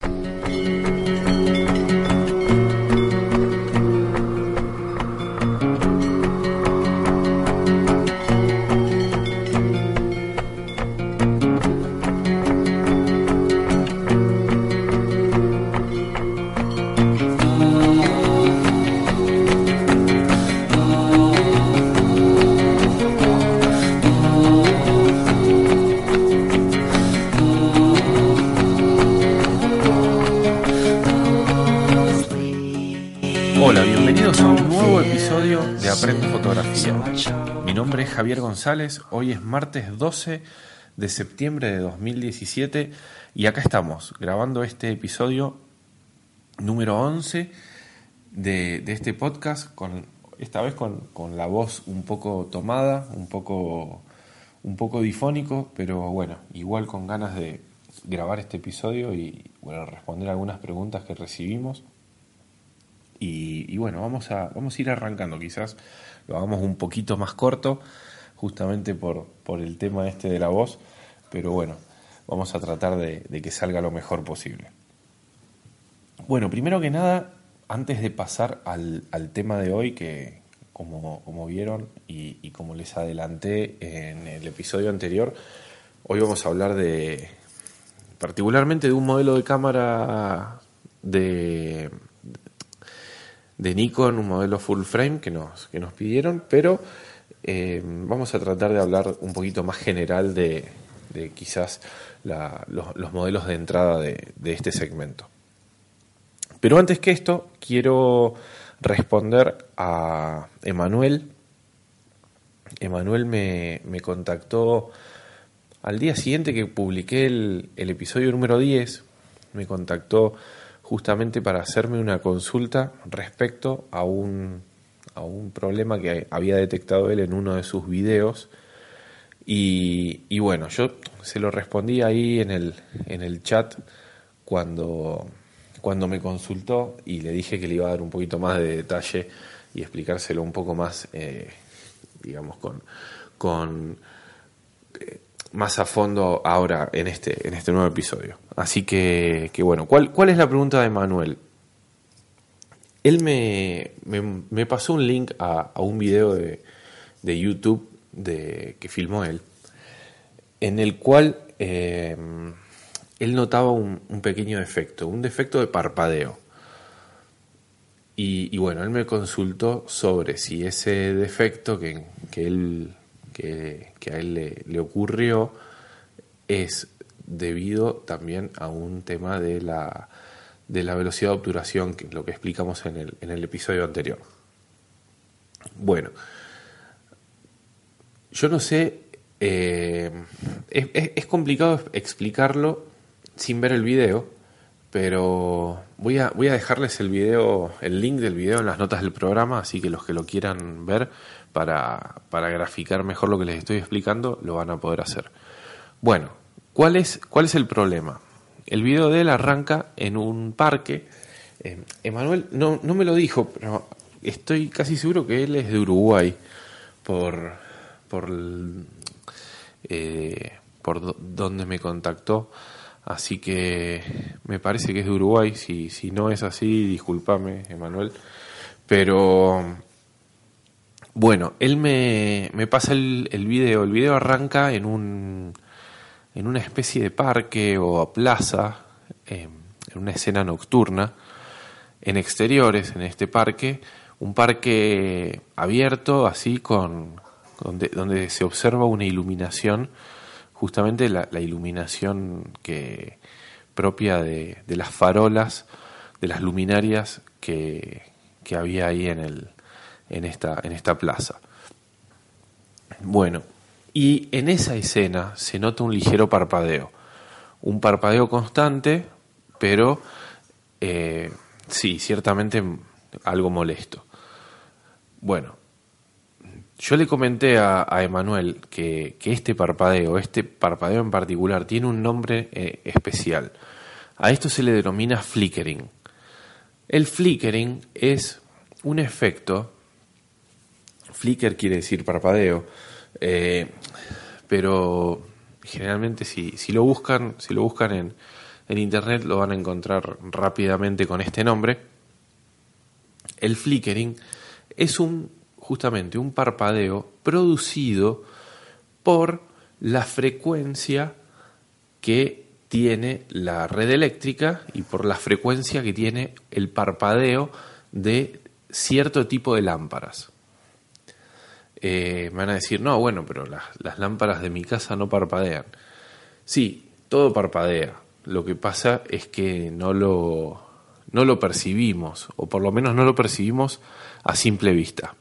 Thank you. Nombre es Javier González, hoy es martes 12 de septiembre de 2017 y acá estamos grabando este episodio número 11 de, este podcast, con, esta vez con, con la voz un poco tomada, un poco, un poco difónico, pero bueno, igual con ganas de grabar este episodio y bueno, responder algunas preguntas que recibimos. Y, bueno, vamos a, vamos a ir arrancando, quizás lo hagamos un poquito más corto, justamente por, por el tema este de la voz, pero bueno, vamos a tratar de, que salga lo mejor posible. Bueno, primero que nada, antes de pasar al, al tema de hoy, que como, como vieron y, y como les adelanté en el episodio anterior, hoy vamos a hablar de particularmente de un modelo de cámara de de Nikon, un modelo full frame que nos, que nos pidieron, pero eh, vamos a tratar de hablar un poquito más general de, de quizás la, los, los, modelos de entrada de, de, este segmento. Pero antes que esto, quiero responder a Emanuel. Emanuel me, me, contactó al día siguiente que publiqué el, el episodio número 10, me contactó justamente para hacerme una consulta respecto a un, a un problema que había detectado él en uno de sus videos. Y, y, bueno, yo se lo respondí ahí en el, en el chat cuando, cuando me consultó y le dije que le iba a dar un poquito más de detalle y explicárselo un poco más, eh, digamos, con, con más a fondo ahora en este, en este nuevo episodio. Así que, que bueno, ¿cuál, ¿cuál es la pregunta de Manuel? Él me, me, pasó un link a, a un video de, de, YouTube de, que filmó él, en el cual eh, él notaba un, un, pequeño defecto, un defecto de parpadeo. Y, y, bueno, él me consultó sobre si ese defecto que, que él que, a él le, ocurrió es debido también a un tema de la, de la velocidad de obturación, que lo que explicamos en el, en el episodio anterior. Bueno, yo no sé, eh, es, es, es, complicado explicarlo sin ver el video, pero voy a, voy a dejarles el video, el link del video en las notas del programa, así que los que lo quieran ver para, para graficar mejor lo que les estoy explicando, lo van a poder hacer. Bueno, ¿cuál es, cuál es el problema? El video de él arranca en un parque. Eh, Emanuel no, no me lo dijo, pero estoy casi seguro que él es de Uruguay, por, por, eh, por donde me contactó. Así que me parece que es de Uruguay. Si, si no es así, discúlpame, Emanuel. Pero bueno, él me, me pasa el, el, video. El video arranca en un en una especie de parque o plaza, eh, en una escena nocturna, en exteriores, en este parque, un parque abierto, así con donde, donde se observa una iluminación, justamente la, la iluminación que propia de, de, las farolas, de las luminarias que, que había ahí en el, en esta, en esta plaza. Bueno, y en esa escena se nota un ligero parpadeo, un parpadeo constante, pero eh, sí, ciertamente algo molesto. Bueno, yo le comenté a, Emanuel que, este parpadeo, este parpadeo en particular, tiene un nombre eh, especial. A esto se le denomina flickering. El flickering es un efecto, flicker quiere decir parpadeo, eh, pero generalmente si, lo buscan, si lo buscan en, en internet lo van a encontrar rápidamente con este nombre. El flickering es un justamente un parpadeo producido por la frecuencia que tiene la red eléctrica y por la frecuencia que tiene el parpadeo de cierto tipo de lámparas. Eh, me van a decir, no, bueno, pero las, lámparas de mi casa no parpadean. Sí, todo parpadea. Lo que pasa es que no lo, no lo percibimos, o por lo menos no lo percibimos a simple vista.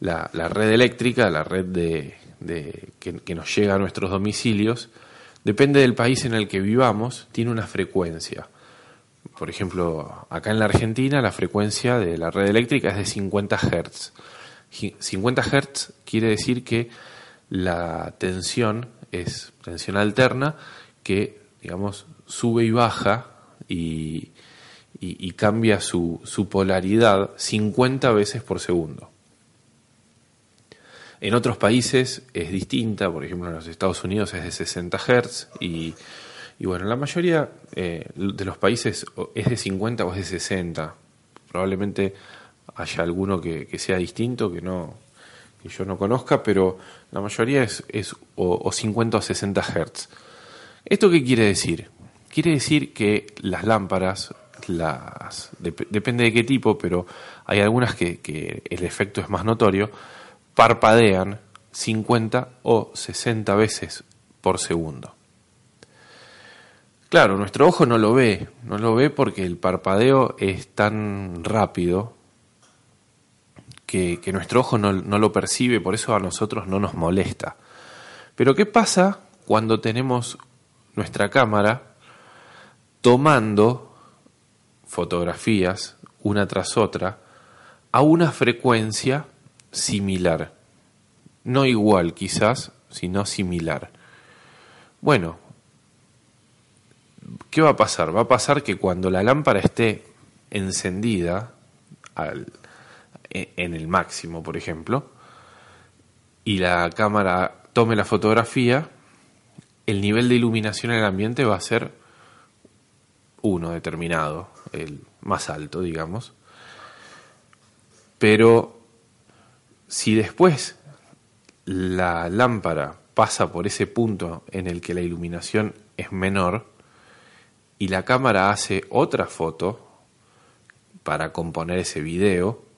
La, la red eléctrica, la red de, de que, que, nos llega a nuestros domicilios, depende del país en el que vivamos, tiene una frecuencia. Por ejemplo, acá en la Argentina la frecuencia de la red eléctrica es de 50 Hz. 50 Hz quiere decir que la tensión es tensión alterna que, digamos, sube y baja y, y, cambia su, polaridad 50 veces por segundo. En otros países es distinta, por ejemplo en los Estados Unidos es de 60 Hz y, y bueno, la mayoría eh, de los países es de 50 o es de 60. Probablemente haya alguno que, sea distinto, que no que yo no conozca, pero la mayoría es, es o, 50 o 60 Hz. ¿Esto qué quiere decir? Quiere decir que las lámparas, las depende de qué tipo, pero hay algunas que, que el efecto es más notorio, parpadean 50 o 60 veces por segundo. Claro, nuestro ojo no lo ve, no lo ve porque el parpadeo es tan rápido que, nuestro ojo no, no, lo percibe, por eso a nosotros no nos molesta. Pero ¿qué pasa cuando tenemos nuestra cámara tomando fotografías una tras otra a una frecuencia similar? No igual quizás, sino similar. Bueno, ¿qué va a pasar? Va a pasar que cuando la lámpara esté encendida al, en el máximo, por ejemplo, y la cámara tome la fotografía, el nivel de iluminación en el ambiente va a ser uno determinado, el más alto, digamos. Pero si después la lámpara pasa por ese punto en el que la iluminación es menor y la cámara hace otra foto para componer ese video,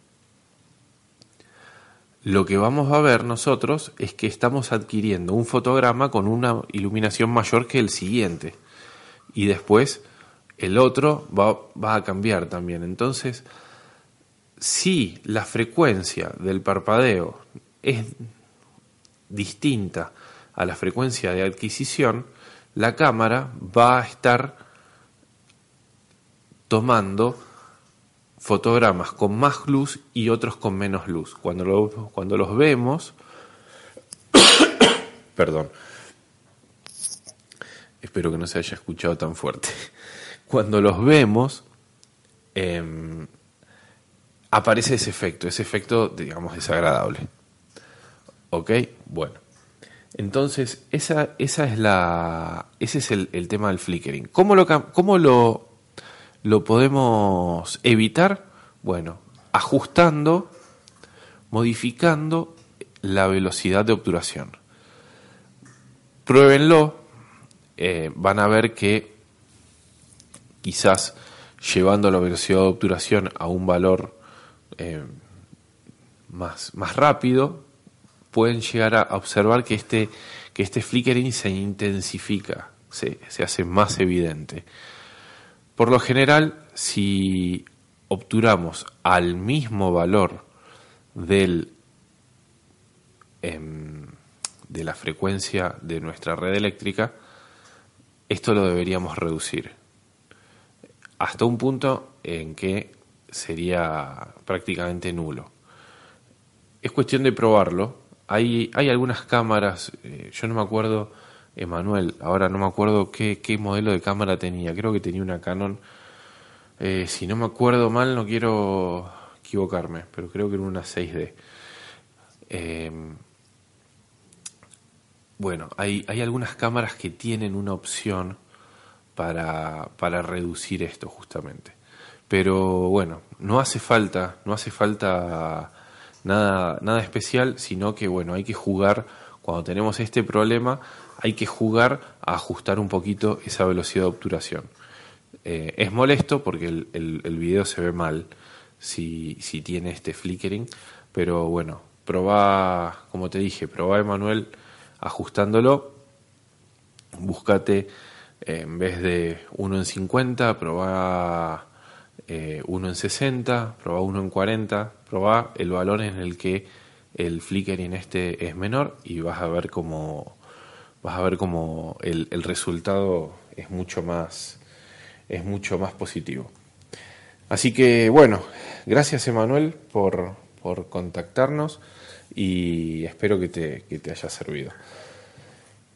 lo que vamos a ver nosotros es que estamos adquiriendo un fotograma con una iluminación mayor que el siguiente. Y después el otro va, a cambiar también. Entonces, si la frecuencia del parpadeo es distinta a la frecuencia de adquisición, la cámara va a estar tomando fotogramas con más luz y otros con menos luz. Cuando, cuando los vemos, perdón, espero que no se haya escuchado tan fuerte. Cuando los vemos, em, aparece ese efecto, ese efecto, digamos, desagradable. ¿Ok? Bueno. Entonces, esa, esa es la, ese es el, el tema del flickering. ¿Cómo lo, cómo lo ¿Lo podemos evitar? Bueno, ajustando, modificando la velocidad de obturación. Pruébenlo, eh, van a ver que quizás llevando la velocidad de obturación a un valor eh, más, más rápido, pueden llegar a observar que este, que este flickering se intensifica, se, se hace más evidente. Por lo general, si obturamos al mismo valor del, em, de la frecuencia de nuestra red eléctrica, esto lo deberíamos reducir. hasta un punto en que sería prácticamente nulo. Es cuestión de probarlo. Hay, hay algunas cámaras, eh, yo no me acuerdo, Emanuel, ahora no me acuerdo qué, modelo de cámara tenía, creo que tenía una Canon, eh, si no me acuerdo mal, no quiero equivocarme, pero creo que era una 6D. Em, bueno, hay, hay algunas cámaras que tienen una opción para, para reducir esto justamente. Pero bueno, no hace falta, no hace falta nada, nada especial, sino que bueno, hay que jugar, cuando tenemos este problema, hay que jugar a ajustar un poquito esa velocidad de obturación. Eh, es molesto porque el, video se ve mal si, tiene este flickering, pero bueno, probá, como te dije, probá Emanuel ajustándolo, búscate en vez de 1 en 50, probá eh, uno en 60, probá uno en 40, probá el valor en el que el flickering este es menor y vas a ver cómo vas a ver cómo el, el resultado es mucho más es mucho más positivo. Así que bueno, gracias Emanuel por, por contactarnos y espero que te, que te haya servido.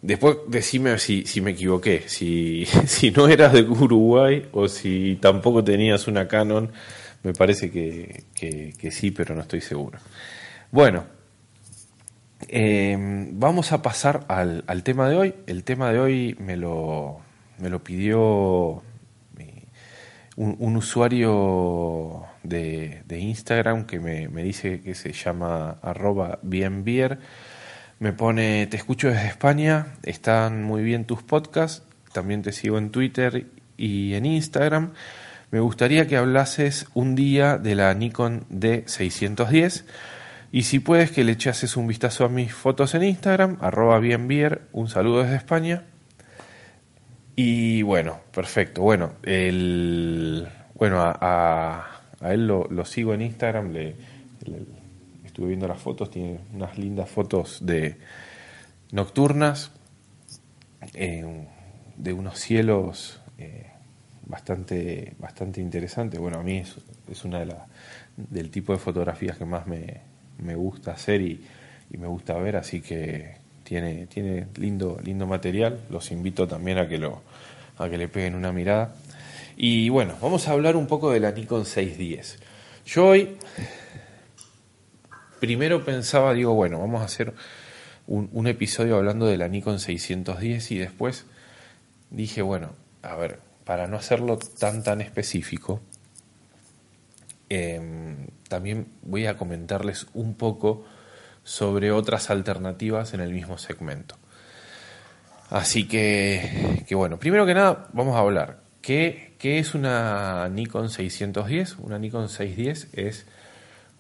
Después decime si, si me equivoqué, si, si no eras de Uruguay o si tampoco tenías una Canon, me parece que, que, sí, pero no estoy seguro. Bueno, em, vamos a pasar al, tema de hoy. El tema de hoy me lo, me lo pidió un, un usuario de, Instagram que me, dice que se llama arroba bienbier me pone, te escucho desde España, están muy bien tus podcasts, también te sigo en Twitter y en Instagram. Me gustaría que hablases un día de la Nikon D610 y si puedes que le echases un vistazo a mis fotos en Instagram, arroba bienvier, un saludo desde España. Y bueno, perfecto. Bueno, el, bueno a, él lo, sigo en Instagram, le, estuve viendo las fotos, tiene unas lindas fotos de nocturnas, de unos cielos eh, bastante, bastante interesantes. Bueno, a mí es, es una de las del tipo de fotografías que más me, me gusta hacer y, me gusta ver, así que tiene, tiene lindo, lindo material. Los invito también a que lo, a que le peguen una mirada. Y bueno, vamos a hablar un poco de la Nikon 610. Yo hoy primero pensaba, digo, bueno, vamos a hacer un, un, episodio hablando de la Nikon 610 y después dije, bueno, a ver, para no hacerlo tan tan específico, eh, también voy a comentarles un poco sobre otras alternativas en el mismo segmento. Así que, que bueno, primero que nada vamos a hablar. ¿Qué, ¿Qué es una Nikon 610? Una Nikon 610 es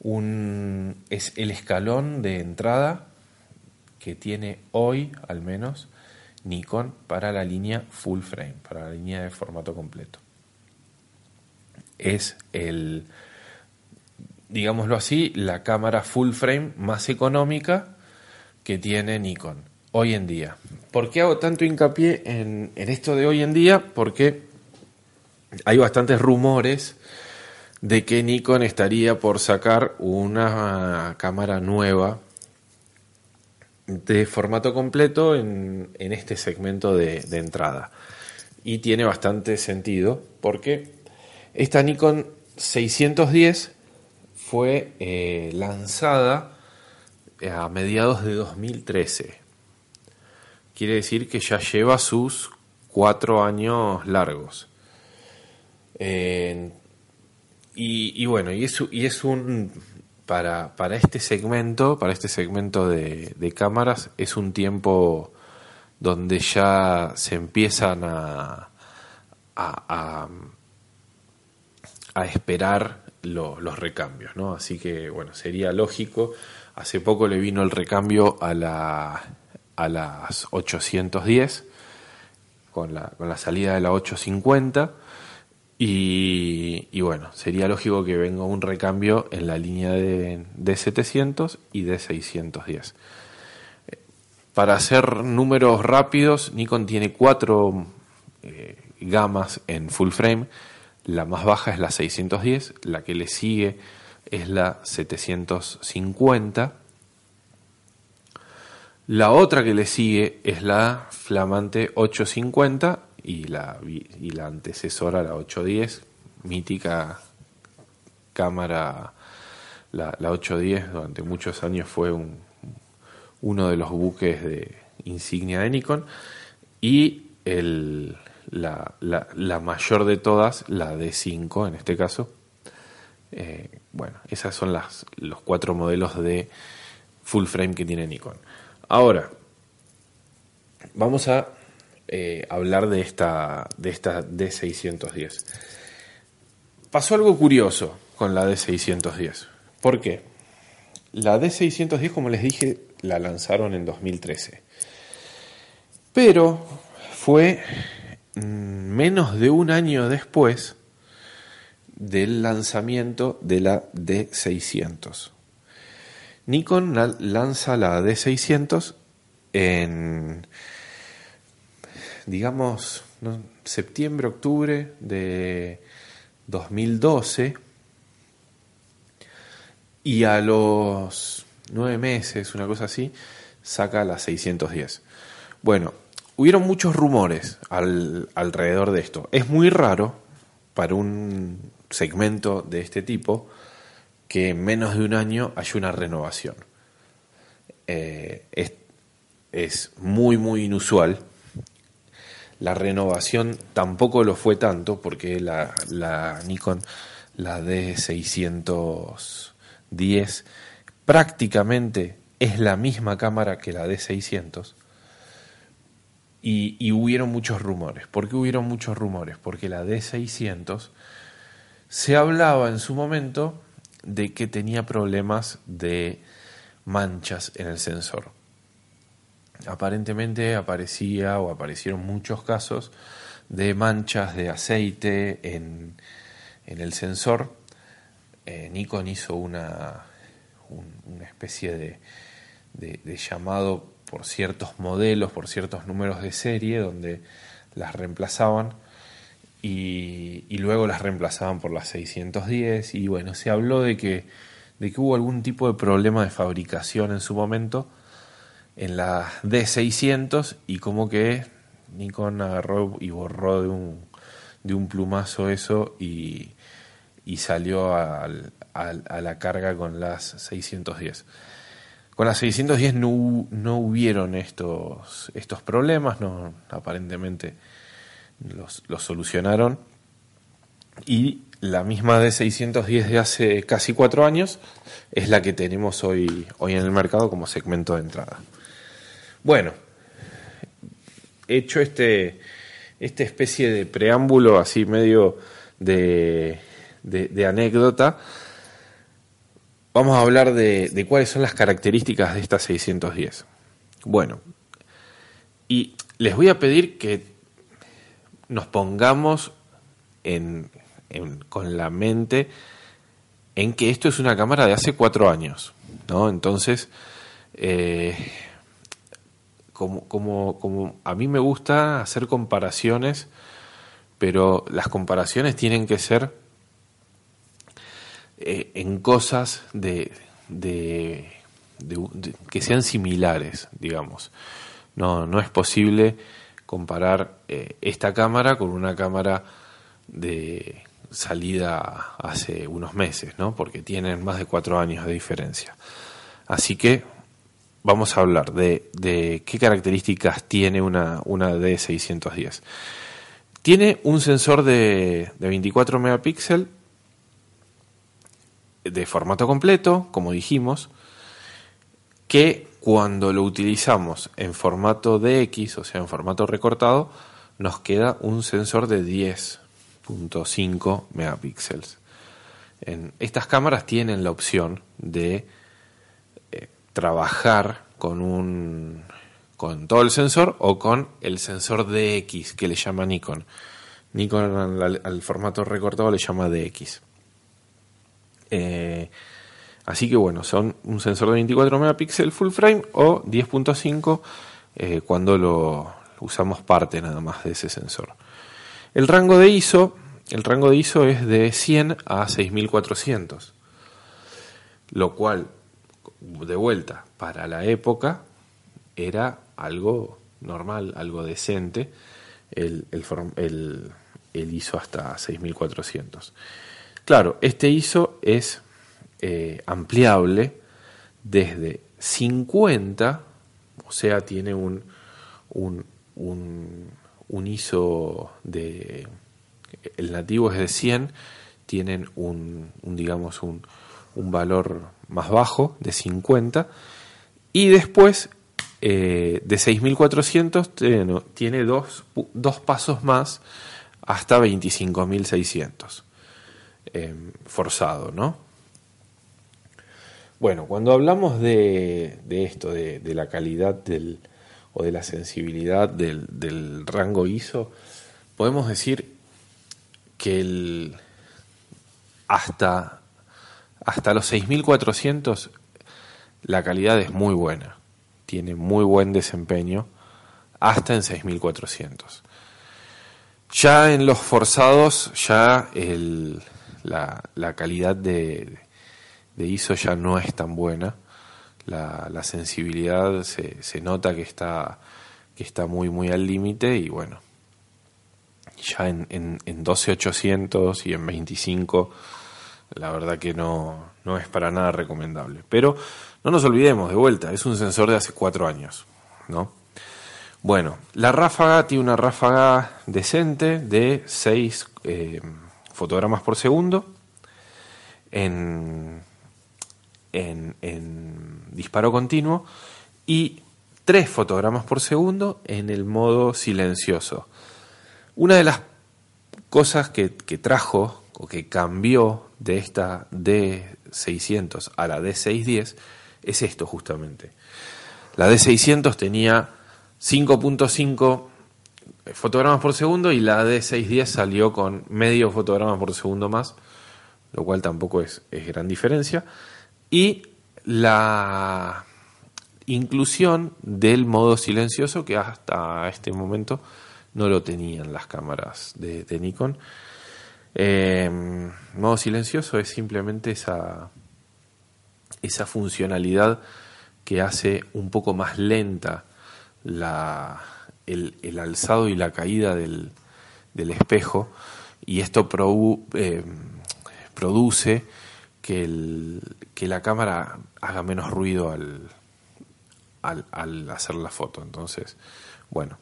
un, es el escalón de entrada que tiene hoy, al menos, Nikon para la línea full frame, para la línea de formato completo. Es el, digámoslo así, la cámara full frame más económica que tiene Nikon hoy en día. ¿Por qué hago tanto hincapié en, esto de hoy en día? Porque hay bastantes rumores de que Nikon estaría por sacar una cámara nueva de formato completo en, en este segmento de, de, entrada. Y tiene bastante sentido porque esta Nikon 610 fue eh, lanzada a mediados de 2013. Quiere decir que ya lleva sus cuatro años largos. Eh, y, bueno, y es, un para, para este segmento, para este segmento de, cámaras, es un tiempo donde ya se empiezan a, a esperar lo, los recambios, ¿no? Así que bueno, sería lógico. Hace poco le vino el recambio a la a las 810 con la, con la salida de la 850 y, y, bueno, sería lógico que venga un recambio en la línea de, de 700 y de 610. Para hacer números rápidos, Nikon tiene cuatro eh, gamas en full frame. La más baja es la 610, la que le sigue es la 750. La otra que le sigue es la flamante 850 y la, y la antecesora, la 810, mítica cámara, la, 810, durante muchos años fue un, uno de los buques de insignia de Nikon. Y el, la, la, mayor de todas, la D5 en este caso. Eh, bueno, esas son las, los cuatro modelos de full frame que tiene Nikon. Ahora, vamos a eh, hablar de esta, de esta D610. Pasó algo curioso con la D610. ¿Por qué? La D610, como les dije, la lanzaron en 2013. Pero fue menos de un año después del lanzamiento de la D600. Nikon lanza la D600 en, digamos, septiembre, octubre de 2012 y a los nueve meses, una cosa así, saca la 610. Bueno, hubieron muchos rumores alrededor de esto. Es muy raro para un segmento de este tipo que en menos de un año haya una renovación. Eh, es, muy, muy inusual. La renovación tampoco lo fue tanto porque la, la Nikon, la D610, prácticamente es la misma cámara que la D600. Y, y, hubieron muchos rumores. ¿Por qué hubieron muchos rumores? Porque la D600 se hablaba en su momento de que tenía problemas de manchas en el sensor. Aparentemente aparecía o aparecieron muchos casos de manchas de aceite en, en el sensor. Eh, Nikon hizo una, una especie de, de, llamado por ciertos modelos, por ciertos números de serie, donde las reemplazaban y, luego las reemplazaban por las 610 y bueno, se habló de que, de que hubo algún tipo de problema de fabricación en su momento en la D600 y como que Nikon agarró y borró de un, de un plumazo eso y, y salió al, a, la carga con las 610. Con las 610 no, no hubieron estos, estos problemas, no, aparentemente los, los solucionaron. Y la misma de 610 de hace casi cuatro años es la que tenemos hoy, hoy en el mercado como segmento de entrada. Bueno, hecho este, esta especie de preámbulo así medio de, de anécdota, vamos a hablar de, cuáles son las características de esta 610. Bueno, y les voy a pedir que nos pongamos con la mente en que esto es una cámara de hace cuatro años, ¿no? Entonces, eh, como, a mí me gusta hacer comparaciones, pero las comparaciones tienen que ser eh, en cosas de, de, que sean similares, digamos. No, no es posible comparar eh, esta cámara con una cámara de salida hace unos meses, ¿no? porque tienen más de cuatro años de diferencia. Así que vamos a hablar de, qué características tiene una, una D610. Tiene un sensor de, de 24 megapíxeles de formato completo, como dijimos, que cuando lo utilizamos en formato DX, o sea, en formato recortado, nos queda un sensor de 10.5 megapíxeles. En estas cámaras tienen la opción de eh, trabajar con un con todo el sensor o con el sensor DX que le llama Nikon. Nikon al formato recortado le llama DX. Eh, así que bueno, son un sensor de 24 megapíxeles full frame o 10.5 eh, cuando lo usamos parte nada más de ese sensor. El rango de ISO el rango de ISO es de 100 a 6400, lo cual, de vuelta, para la época era algo normal, algo decente, el, el, el ISO hasta 6400. Claro, este ISO es eh, ampliable desde 50, o sea, tiene un, un, un, ISO de... El nativo es de 100, tienen un, digamos, un, un valor más bajo de 50 y después eh, de 6400 tiene, tiene dos, dos, pasos más hasta 25600 eh, forzado, ¿no? Bueno, cuando hablamos de, esto, de, la calidad del, o de la sensibilidad del, rango ISO, podemos decir que el, hasta, hasta los 6400 la calidad es muy buena, tiene muy buen desempeño, hasta en 6400. Ya en los forzados, ya el, la, calidad de, de ISO ya no es tan buena. La, sensibilidad se, se, nota que está, que está muy, muy al límite y bueno, ya en, en, en 12800 y en 25 la verdad que no, no es para nada recomendable. Pero no nos olvidemos, de vuelta, es un sensor de hace cuatro años, ¿no? Bueno, la ráfaga tiene una ráfaga decente de 6 eh, fotogramas por segundo en en, disparo continuo y tres fotogramas por segundo en el modo silencioso. Una de las cosas que, trajo o que cambió de esta D600 a la D610 es esto justamente. La D600 tenía 5.5 fotogramas por segundo y la D610 salió con medio fotograma por segundo más, lo cual tampoco es, es gran diferencia y la inclusión del modo silencioso que hasta este momento no lo tenían las cámaras de, Nikon. Eh, modo silencioso es simplemente esa, esa funcionalidad que hace un poco más lenta la, el, alzado y la caída del, espejo y esto eh, produce que, el, que la cámara haga menos ruido al, al, hacer la foto. Entonces, bueno,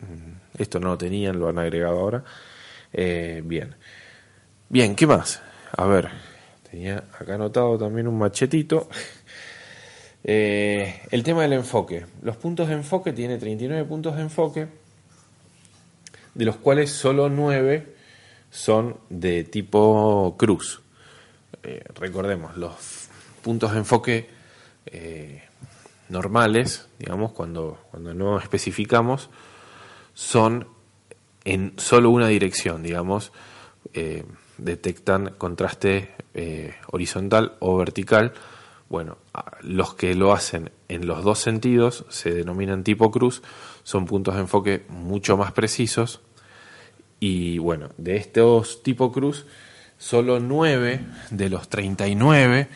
mm, esto no lo tenían, lo han agregado ahora. Eh, bien. Bien, ¿qué más? A ver, tenía acá anotado también un machetito. Eh, el tema del enfoque. Los puntos de enfoque tiene 39 puntos de enfoque, de los cuales solo 9 son de tipo cruz. Eh, recordemos, los puntos de enfoque eh, normales, digamos, cuando, cuando no especificamos, son en solo una dirección, digamos, detectan contraste horizontal o vertical. Bueno, los que lo hacen en los dos sentidos se denominan tipo cruz, son puntos de enfoque mucho más precisos. Y bueno, de estos tipo cruz solo 9 de los 39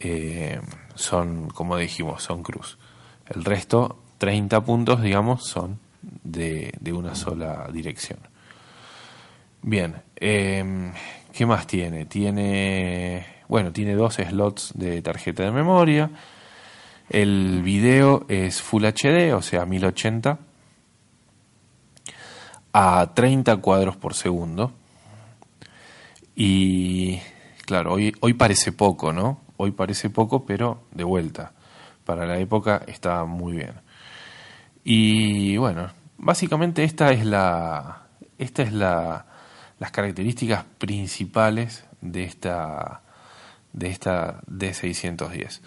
eh, son, como dijimos, son cruz. El resto, 30 puntos, digamos, son de, una sola dirección. Bien, eh, ¿qué más tiene? Tiene, bueno, tiene dos slots de tarjeta de memoria. El video es Full HD, o sea, 1080 a 30 cuadros por segundo. Y claro, hoy, hoy parece poco, ¿no? Hoy parece poco, pero de vuelta. Para la época está muy bien. Y bueno, básicamente esta es la. Esta es la. las características principales de esta. De esta D610.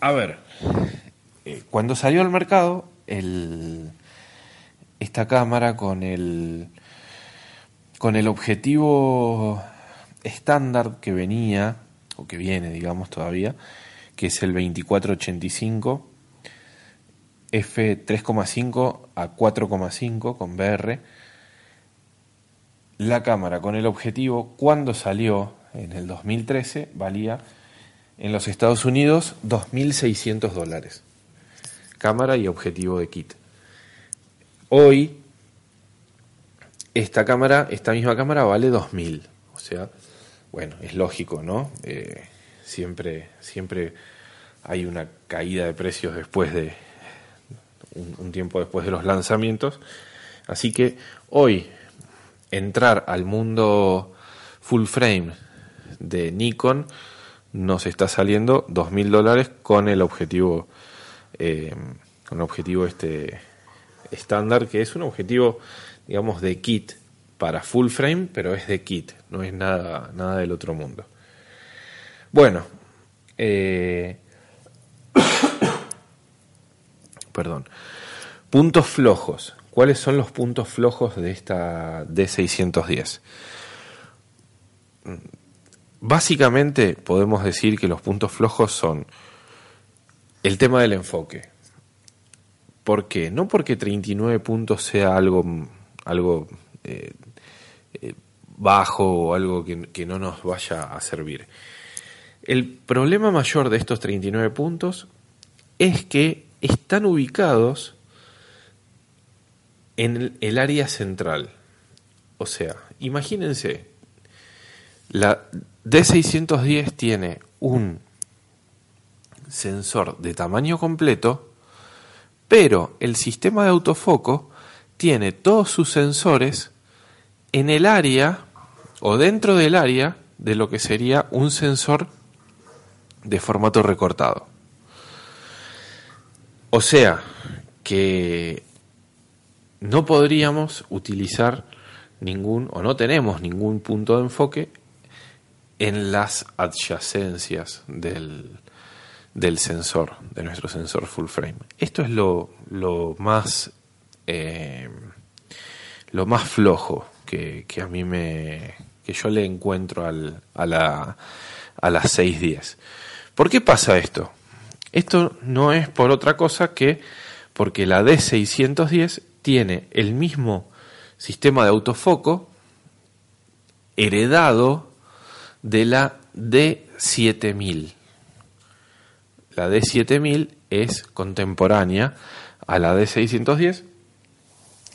A ver. Eh, cuando salió al mercado, el, esta cámara con el con el objetivo estándar que venía, o que viene, digamos, todavía, que es el 2485 f3,5 a 4,5 con BR, la cámara con el objetivo, cuando salió en el 2013, valía en los Estados Unidos 2.600 dólares. Cámara y objetivo de kit. Hoy, esta cámara, esta misma cámara vale 2.000. O sea, bueno, es lógico, ¿no? Eh, siempre, siempre hay una caída de precios después de un, tiempo después de los lanzamientos. Así que hoy entrar al mundo full frame de Nikon nos está saliendo dos mil dólares con el objetivo eh, con el objetivo este estándar que es un objetivo digamos de kit para full frame pero es de kit no es nada nada del otro mundo. Bueno eh, perdón. Puntos flojos. Cuáles son los puntos flojos de esta D610 Básicamente podemos decir que los puntos flojos son el tema del enfoque. ¿Por qué? No porque 39 puntos sea algo, eh, eh, bajo o algo que, que, no nos vaya a servir. El problema mayor de estos 39 puntos es que están ubicados en el área central. O sea, imagínense, la D610 tiene un sensor de tamaño completo, pero el sistema de autofoco tiene todos sus sensores en el área o dentro del área de lo que sería un sensor de formato recortado. O sea que no podríamos utilizar ningún o no tenemos ningún punto de enfoque en las adyacencias del, del sensor, de nuestro sensor full frame. Esto es lo, lo más eh, lo más flojo que, a mí me que yo le encuentro al, a la a las 610. ¿Por qué pasa esto? Esto no es por otra cosa que porque la D610 tiene el mismo sistema de autofoco heredado de la D7000. La D7000 es contemporánea a la D610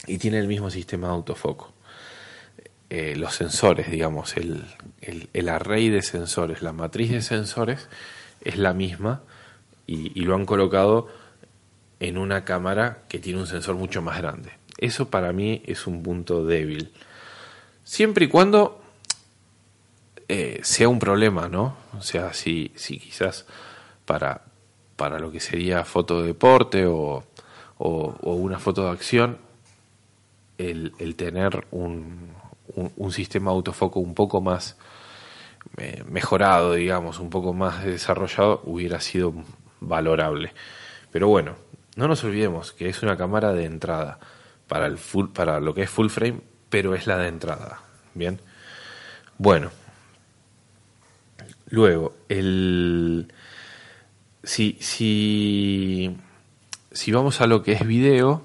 y tiene el mismo sistema de autofoco. Eh, los sensores, digamos, el, el, array de sensores, la matriz de sensores es la misma y, y lo han colocado en una cámara que tiene un sensor mucho más grande. Eso para mí es un punto débil. Siempre y cuando eh, sea un problema, ¿no? O sea, si, si quizás para, para lo que sería foto de deporte o, o, una foto de acción, el, el tener un, un, sistema autofoco un poco más eh, mejorado, digamos, un poco más desarrollado, hubiera sido valorable. Pero bueno, no nos olvidemos que es una cámara de entrada para, el full, para lo que es full frame, pero es la de entrada. Bien. Bueno, Luego, el, si, si, si vamos a lo que es video,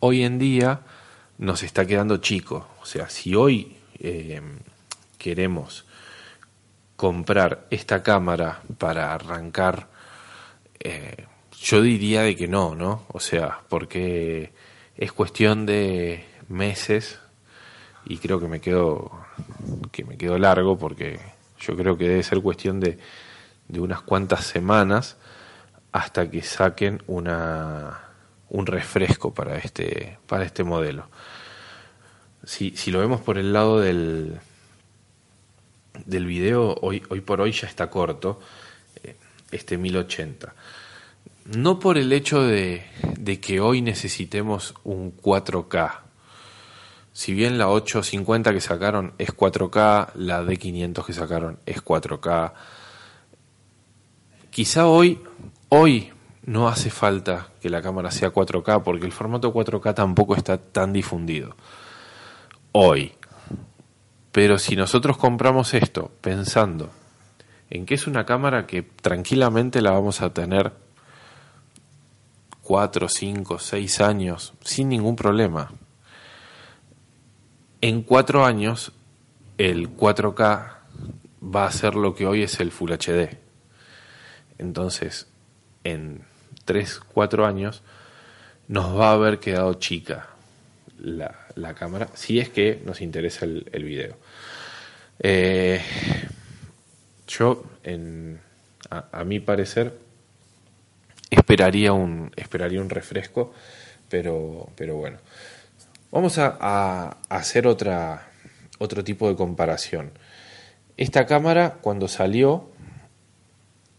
hoy en día nos está quedando chico. O sea, si hoy eh, queremos comprar esta cámara para arrancar, eh, yo diría de que no, ¿no? O sea, porque es cuestión de meses y creo que me quedo que me quedo largo porque yo creo que debe ser cuestión de, de unas cuantas semanas hasta que saquen una, un refresco para este, para este modelo. Si, si lo vemos por el lado del, del video, hoy, hoy por hoy ya está corto, eh, este 1080. No por el hecho de, de que hoy necesitemos un 4K, si bien la 850 que sacaron es 4K, la D500 que sacaron es 4K, quizá hoy, hoy no hace falta que la cámara sea 4K porque el formato 4K tampoco está tan difundido. Hoy. Pero si nosotros compramos esto pensando en que es una cámara que tranquilamente la vamos a tener 4, 5, 6 años sin ningún problema, en cuatro años el 4K va a ser lo que hoy es el Full HD. Entonces, en 3, 4 años nos va a haber quedado chica la, cámara, si es que nos interesa el, el video. Eh, yo, en, a, mi parecer, esperaría un, esperaría un refresco, pero, pero bueno. Vamos a, hacer otra, otro tipo de comparación. Esta cámara, cuando salió,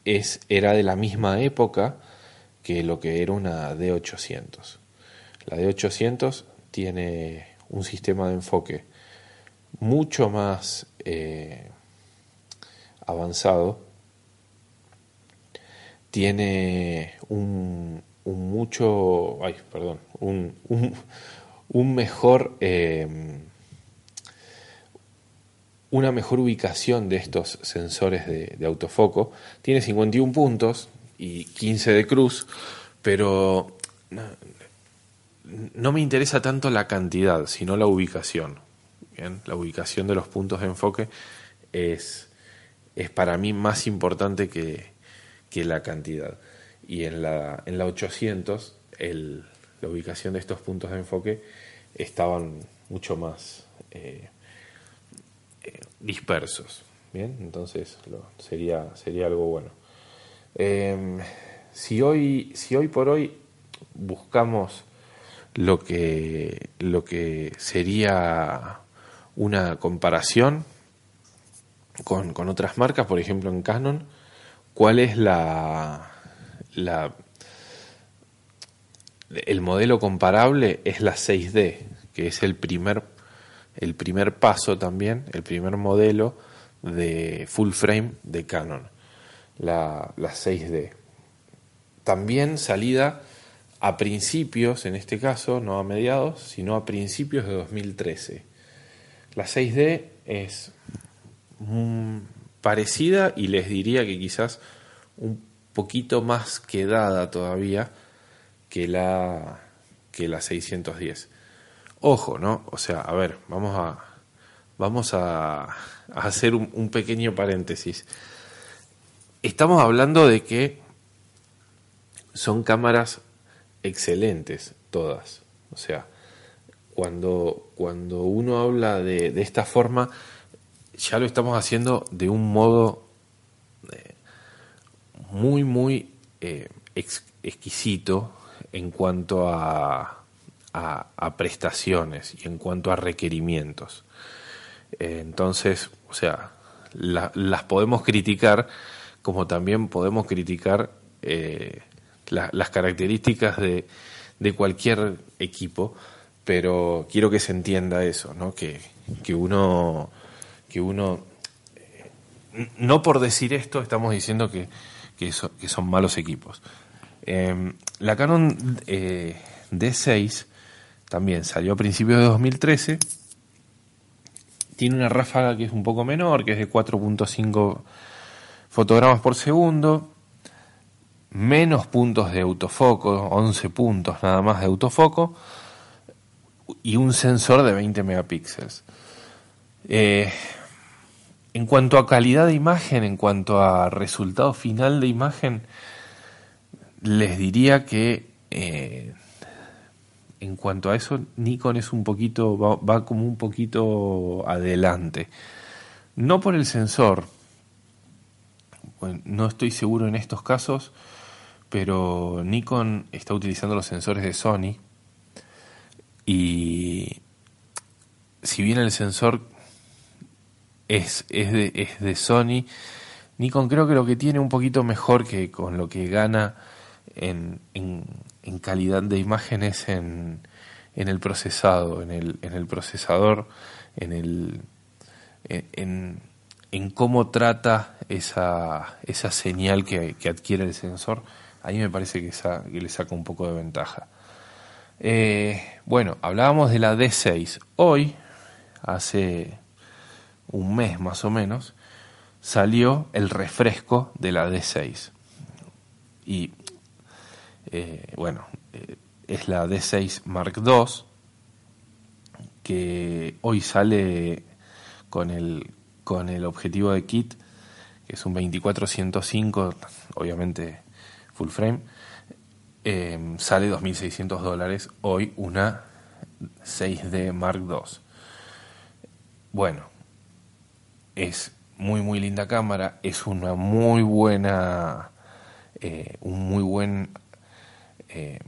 es, era de la misma época que lo que era una D800. La D800 tiene un sistema de enfoque mucho más eh, avanzado, tiene un, mucho, ay, perdón, un, mejor, eh, una mejor ubicación de estos sensores de, autofoco. Tiene 51 puntos y 15 de cruz, pero no me interesa tanto la cantidad, sino la ubicación. La ubicación de los puntos de enfoque es, es para mí más importante que, que la cantidad. Y en la, en la 800, el, la ubicación de estos puntos de enfoque estaban mucho más eh, eh, dispersos. Bien, entonces sería, sería algo bueno. Em, si, hoy, si hoy por hoy buscamos lo que, lo que sería una comparación con, con, otras marcas, por ejemplo en Canon, cuál es la, la el modelo comparable es la 6D, que es el primer, el primer paso también, el primer modelo de full frame de Canon, la, la 6D. También salida a principios, en este caso, no a mediados, sino a principios de 2013. La 6D es parecida y les diría que quizás un poquito más quedada todavía que la, que la 610. Ojo, ¿no? O sea, a ver, vamos a, vamos a, hacer un, un pequeño paréntesis. Estamos hablando de que son cámaras excelentes todas. O sea, cuando, cuando uno habla de, de esta forma, ya lo estamos haciendo de un modo eh, muy, muy eh, exquisito en cuanto a, a, prestaciones y en cuanto a requerimientos. Eh, entonces, o sea, las podemos criticar como también podemos criticar las características de, cualquier equipo, pero quiero que se entienda eso, ¿no? que, que uno, que uno eh, no por decir esto estamos diciendo que, que son malos equipos. Em, la Canon eh, D6 también salió a principios de 2013. Tiene una ráfaga que es un poco menor, que es de 4.5 fotogramas por segundo menos puntos de autofoco, 11 puntos nada más de autofoco, y un sensor de 20 megapíxeles. Eh, en cuanto a calidad de imagen, en cuanto a resultado final de imagen, les diría que eh, en cuanto a eso, Nikon es un poquito, va, va, como un poquito adelante. No por el sensor, bueno, no estoy seguro en estos casos, pero Nikon está utilizando los sensores de Sony y si bien el sensor es, es, de, es de Sony, Nikon creo que lo que tiene un poquito mejor que con lo que gana en, en, calidad de imágenes en, en el procesado, en el, en el procesador, en el en, en cómo trata esa, esa señal que, que adquiere el sensor ahí me parece que, le saca un poco de ventaja. Eh, bueno, hablábamos de la D6. Hoy, hace un mes más o menos, salió el refresco de la D6. Y eh, bueno, eh, es la D6 Mark II, que hoy sale con el, con el objetivo de kit, que es un 2405, obviamente full frame, eh, sale 2.600 dólares hoy una 6D Mark II. Bueno, es muy muy linda cámara, es una muy buena, eh, un muy buen eh,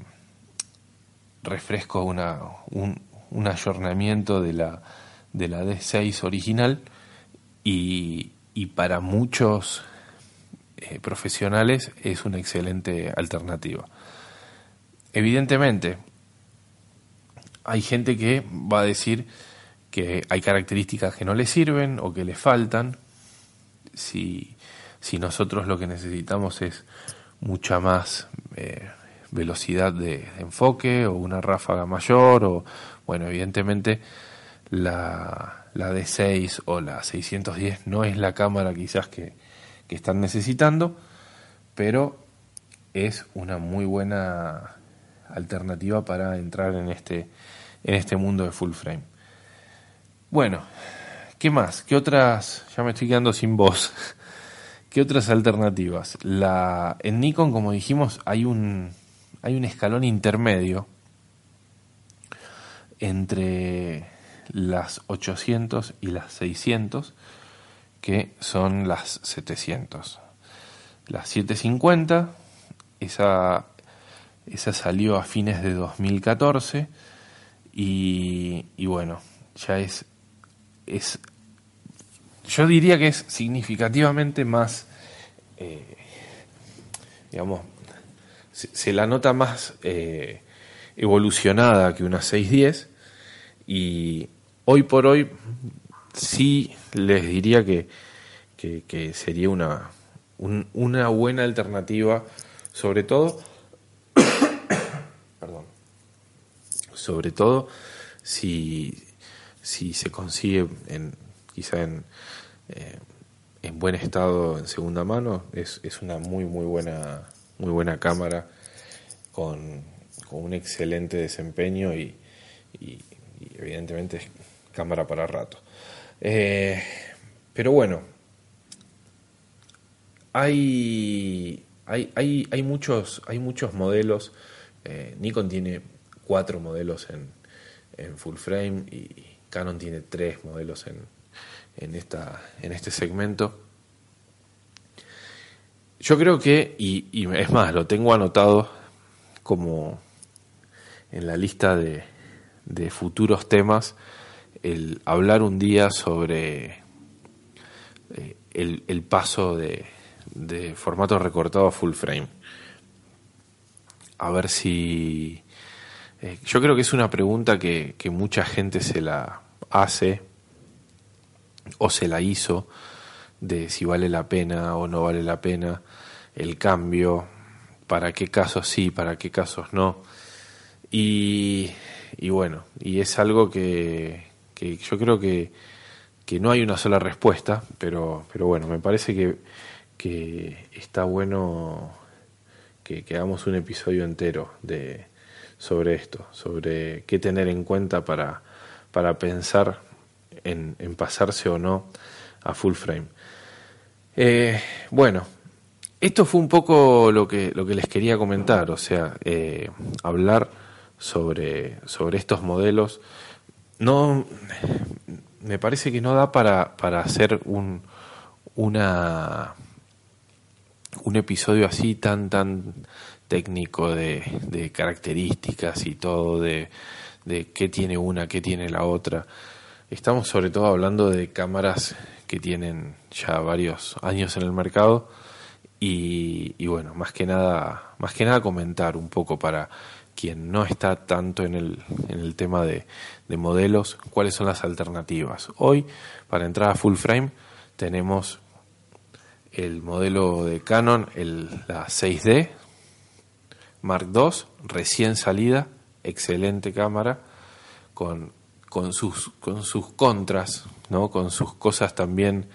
refresco, un, un ayornamiento de la, de la D6 original y, y para muchos eh, profesionales es una excelente alternativa. Evidentemente, hay gente que va a decir que hay características que no le sirven o que le faltan. Si, si nosotros lo que necesitamos es mucha más eh, velocidad de, enfoque o una ráfaga mayor o, bueno, evidentemente la, la D6 o la 610 no es la cámara quizás que, que están necesitando, pero es una muy buena alternativa para entrar en este, en este mundo de full frame. Bueno, ¿qué más? ¿Qué otras? Ya me estoy quedando sin voz. ¿Qué otras alternativas? La, en Nikon, como dijimos, hay un, hay un escalón intermedio entre las 800 y las 600, que son las 700. Las 750, esa, esa salió a fines de 2014 y, y bueno, ya es, es, yo diría que es significativamente más, eh, digamos, se, la nota más eh, evolucionada que una 610 y hoy por hoy sí les diría que, que, sería una, una buena alternativa, sobre todo, perdón, sobre todo si, si se consigue en, quizá en, eh, en buen estado en segunda mano, es, es una muy muy buena muy buena cámara con, con un excelente desempeño y, evidentemente es cámara para rato. Eh, pero bueno, hay, hay, hay, hay, muchos, hay muchos modelos. Eh, Nikon tiene cuatro modelos en, en full frame y Canon tiene tres modelos en, en, esta, en este segmento. Yo creo que, y, es más, lo tengo anotado como en la lista de, de futuros temas, el hablar un día sobre eh, el, paso de, de formato recortado a full frame. A ver si... Eh, yo creo que es una pregunta que mucha gente se la hace o se la hizo de si vale la pena o no vale la pena el cambio, para qué casos sí, para qué casos no. Y, bueno, y es algo que, que yo creo que, que, no hay una sola respuesta, pero, pero bueno, me parece que, que está bueno que, que hagamos un episodio entero de, sobre esto, sobre qué tener en cuenta para, para pensar en, en pasarse o no a full frame. Eh, bueno, esto fue un poco lo que, lo que les quería comentar, o sea, eh, hablar sobre, sobre estos modelos. No, me parece que no da para, para hacer un, una, un episodio así tan, tan técnico de, de características y todo, de, de qué tiene una, qué tiene la otra. Estamos sobre todo hablando de cámaras que tienen ya varios años en el mercado y, y, bueno, más que nada, más que nada comentar un poco para quien no está tanto en el, en el tema de, de modelos, cuáles son las alternativas. Hoy, para entrar a full frame, tenemos el modelo de Canon, el, la 6D Mark II, recién salida, excelente cámara, con con sus, con sus contras, ¿no? con sus cosas también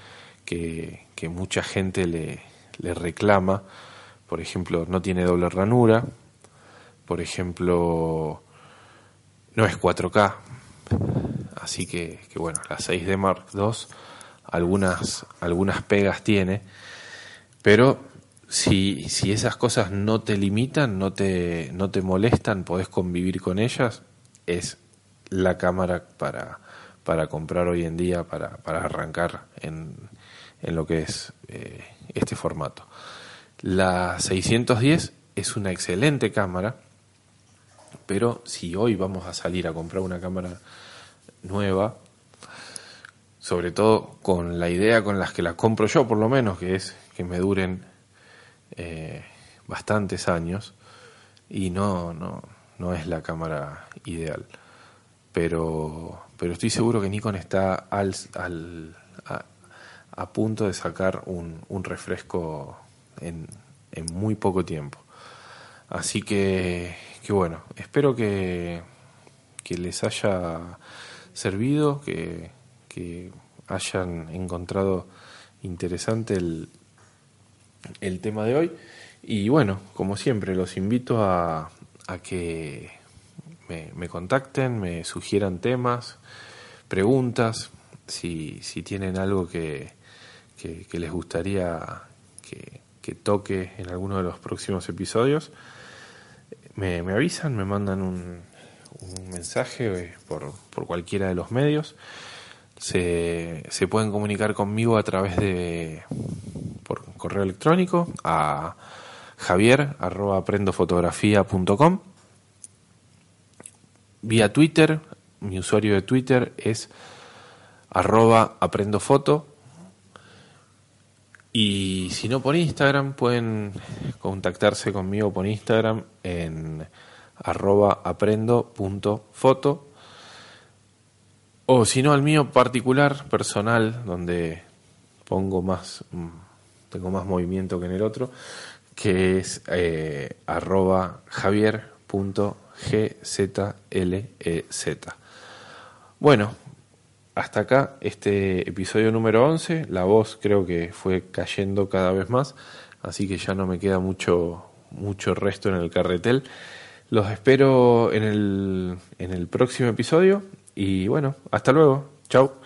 que, que mucha gente le, le, reclama. Por ejemplo, no tiene doble ranura. Por ejemplo, no es 4K. así que, bueno, la 6D Mark II algunas, algunas pegas tiene, pero si, si esas cosas no te limitan, no te, no te molestan, podés convivir con ellas, es la cámara para, para comprar hoy en día, para, para arrancar en, en lo que es eh, este formato. La 610 es una excelente cámara, pero si hoy vamos a salir a comprar una cámara nueva, sobre todo con la idea con las que la compro yo por lo menos, que es que me duren eh, bastantes años, y no, no, no es la cámara ideal. Pero, pero estoy seguro que Nikon está al, al, a, punto de sacar un, un refresco en, en muy poco tiempo. Así que, que bueno, espero que, que les haya servido, que, que hayan encontrado interesante el, el tema de hoy. Y bueno, como siempre, los invito a, a que me, contacten, me sugieran temas, preguntas, si, si tienen algo que, que, les gustaría que, que toque en alguno de los próximos episodios, me, me avisan, me mandan un, un mensaje eh, por, por, cualquiera de los medios. Se, se, pueden comunicar conmigo a través de por correo electrónico a javier arroba vía Twitter. Mi usuario de Twitter es arroba aprendofoto. Y si no por Instagram, pueden contactarse conmigo por Instagram en arroba aprendo.foto o si no al mío particular, personal, donde pongo más, mm, tengo más movimiento que en el otro, que es eh, arroba javier.gzlez. Bueno, hasta acá este episodio número 11. La voz creo que fue cayendo cada vez más, así que ya no me queda mucho, mucho resto en el carretel. Los espero en el, en el próximo episodio y bueno, hasta luego. Chao.